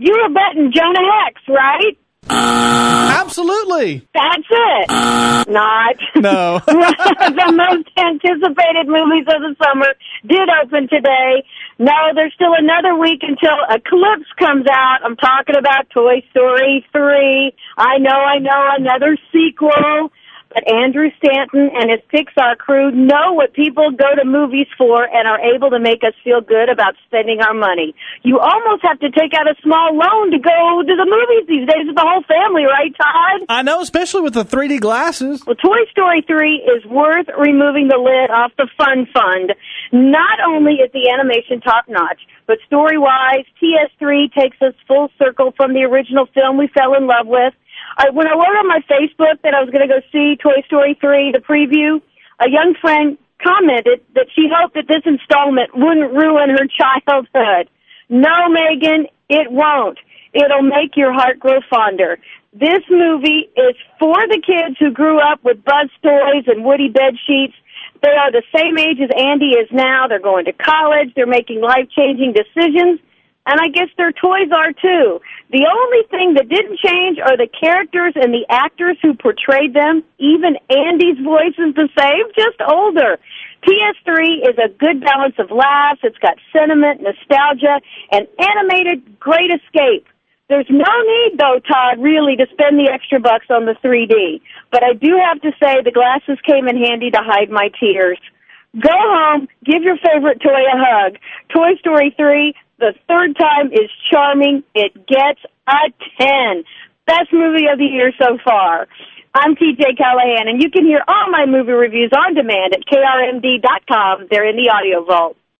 You were betting Jonah Hex, right? Absolutely. That's it. Not. No. the most anticipated movies of the summer did open today. No, there's still another week until Eclipse comes out. I'm talking about Toy Story 3. I know, I know, another sequel. But Andrew Stanton and his Pixar crew know what people go to movies for and are able to make us feel good about spending our money. You almost have to take out a small loan to go to the movies these days with the whole family, right, Todd? I know, especially with the 3D glasses. Well, Toy Story 3 is worth removing the lid off the fun fund. Not only is the animation top notch, but story wise, TS3 takes us full circle from the original film we fell in love with. I, when I wrote on my Facebook that I was going to go see Toy Story 3, the preview, a young friend commented that she hoped that this installment wouldn't ruin her childhood. No, Megan, it won't. It'll make your heart grow fonder. This movie is for the kids who grew up with Buzz toys and Woody bed sheets. They are the same age as Andy is now. They're going to college. They're making life-changing decisions. And I guess their toys are too. The only thing that didn't change are the characters and the actors who portrayed them. Even Andy's voice is the same, just older. TS3 is a good balance of laughs. It's got sentiment, nostalgia, and animated great escape. There's no need, though, Todd, really, to spend the extra bucks on the 3D. But I do have to say the glasses came in handy to hide my tears. Go home, give your favorite toy a hug. Toy Story 3, the third time is charming. It gets a 10. Best movie of the year so far. I'm TJ Callahan, and you can hear all my movie reviews on demand at krmd.com. They're in the audio vault.